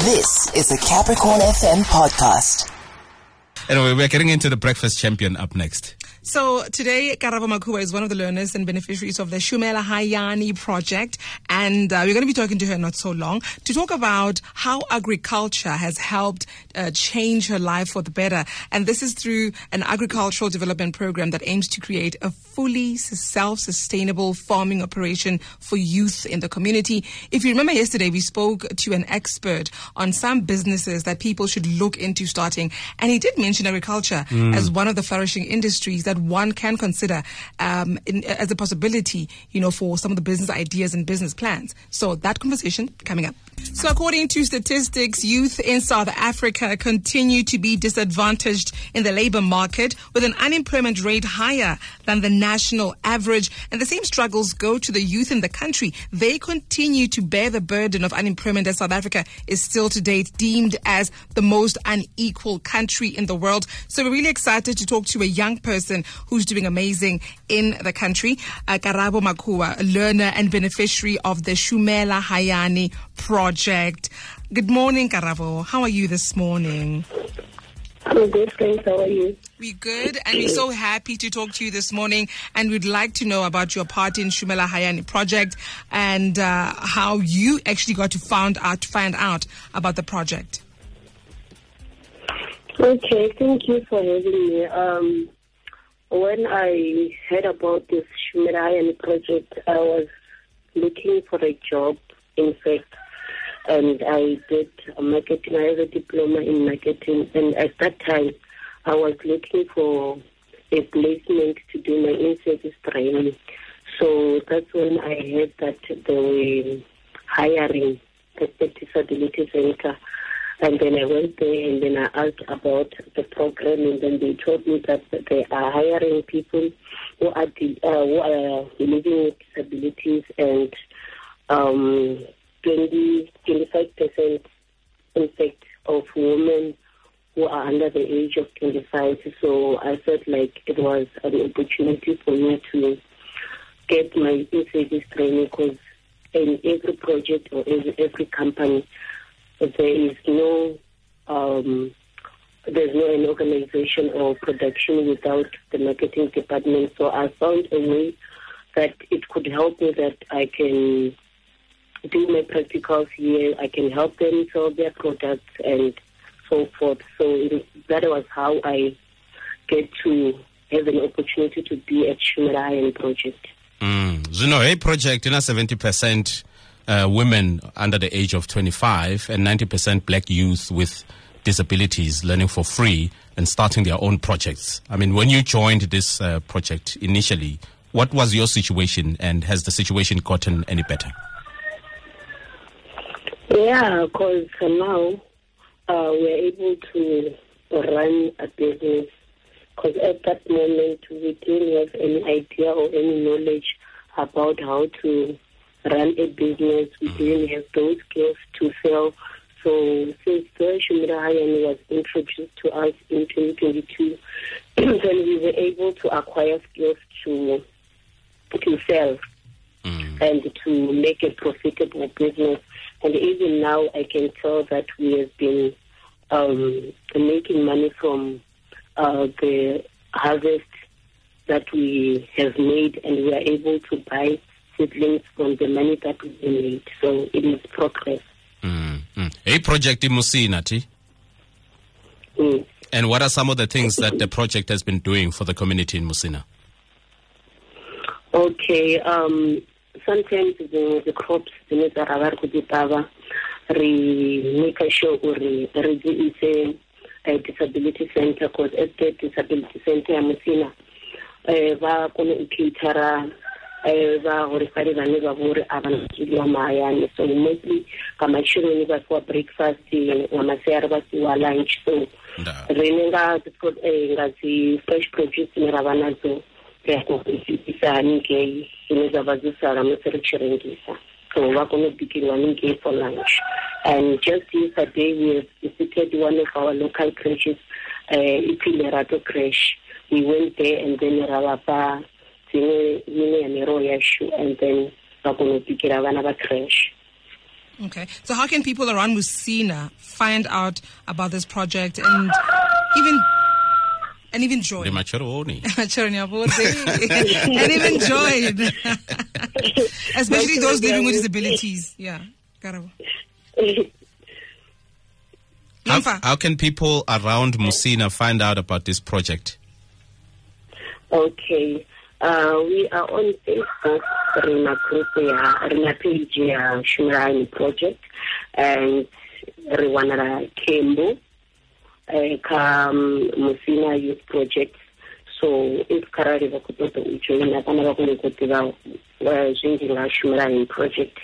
This is a Capricorn FM podcast. Anyway, we're getting into the breakfast champion up next. So today, Karabo Makhuwa is one of the learners and beneficiaries of the Shumela Hayani project. And uh, we're going to be talking to her not so long to talk about how agriculture has helped uh, change her life for the better. And this is through an agricultural development program that aims to create a fully self-sustainable farming operation for youth in the community. If you remember yesterday, we spoke to an expert on some businesses that people should look into starting. And he did mention agriculture Mm. as one of the flourishing industries that one can consider um, in, as a possibility, you know, for some of the business ideas and business plans. So that conversation coming up. So according to statistics, youth in South Africa continue to be disadvantaged in the labor market with an unemployment rate higher than the national average. And the same struggles go to the youth in the country. They continue to bear the burden of unemployment as South Africa is still to date deemed as the most unequal country in the world. So we're really excited to talk to a young person who's doing amazing in the country. Uh, Karabo Makhuwa, a learner and beneficiary of the Shumela Hayani project. Good morning, Karabo. How are you this morning? I'm good, thanks. How are you? We're good, and we're so happy to talk to you this morning. And we'd like to know about your part in Shumela Hayani project and uh, how you actually got to find out to find out about the project. Okay, thank you for having me. Um, when I heard about this Shumela Hayani project, I was looking for a job, in fact, and I did a marketing. I have a diploma in marketing, and at that time, I was looking for a placement to do my in-service training. So that's when I heard that they were hiring at the disability center. And then I went there and then I asked about the program and then they told me that they are hiring people who are, uh, who are living with disabilities and um, 20, 25% in fact of women who are under the age of 25. So I felt like it was an opportunity for me to get my in-service training because in every project or every, every company, there is no um, there's no an organization or production without the marketing department. So I found a way that it could help me that I can do my practicals here. I can help them sell their products and so forth. So that was how I get to have an opportunity to be at Shumela Hayani project. Mm. know, a project ina 70% uh, women under the age of 25 and 90% black youth with disabilities learning for free and starting their own projects. I mean, when you joined this uh, project initially, what was your situation and has the situation gotten any better? Yeah, because now uh, we're able to run a business. Because at that moment we didn't have any idea or any knowledge about how to run a business. We didn't have those skills to sell. So since the Shumela Hayani was introduced to us in 2022, then we were able to acquire skills to to sell Mm. and to make a profitable business. And even now, I can tell that we have been um, making money from uh, the harvest that we have made, and we are able to buy seedlings from the money that we made. So it is progress. Mm. Mm. Hey project in Musina, T. Mm. And what are some of the things that the project has been doing for the community in Musina? Okay. Um, sometimes the, the crops dzine dza ra vha ri khou dzi ṱavha re make sure uri re ise a disability center because at the disability center ya musina um vha kone u catera um vhaholefhali vhane vha vha uri a vha na zwiḽiwa mahayani so mostly nga matsheloni vha fhiwa breakfast nga masiari vha fhiwa lunch. So rine nga eh, nga dzi fresh produce dzine ra vha nadzo ri a kona u dzi isa haningei dzine dza vha dzo sala musi ri tshi rengisa so vha kone u bikeliwa haningei for lunch. And just yesterday we have visited one of our local crashes uh, iphi lerato crash. We went there and then ra vhafha dziṅwe miṅwe ya miroho yashu and then vha kona u bikela vhana vha crash Okay. So how can people around Musina find out about this project and even and even join? The Macheroni. and even join. Especially those living with disabilities. Yeah. Karabo. How, how can people around Musina find out about this project? Okay. Uh, we are on Facebook, Rina Group, ya, Rina page, ya Shumela Hayani Project, and Riwanara Kembo, uh, Kam Musina Youth Project. So, if karari va kutoka ujoina, kama va kule kutiva zwingi nga Shumela Hayani Project,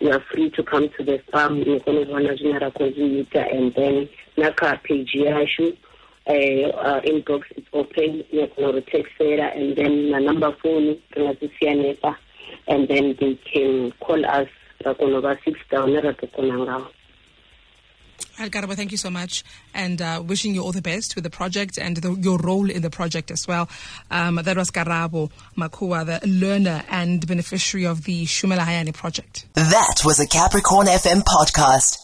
you are free to come to the farm, want to zvinarakozviita, and then naka page yashu, uh, uh, inbox is open ngiyakona ukutextela and then na number phone ringazisiyanepa and then they can call us rakona ba six down ratokona ngawo Algarba, thank you so much, and uh, wishing you all the best with the project and the, your role in the project as well. Um, that was Karabo Makhuwa, the learner and beneficiary of the Shumela Hayani project. That was a Capricorn FM podcast.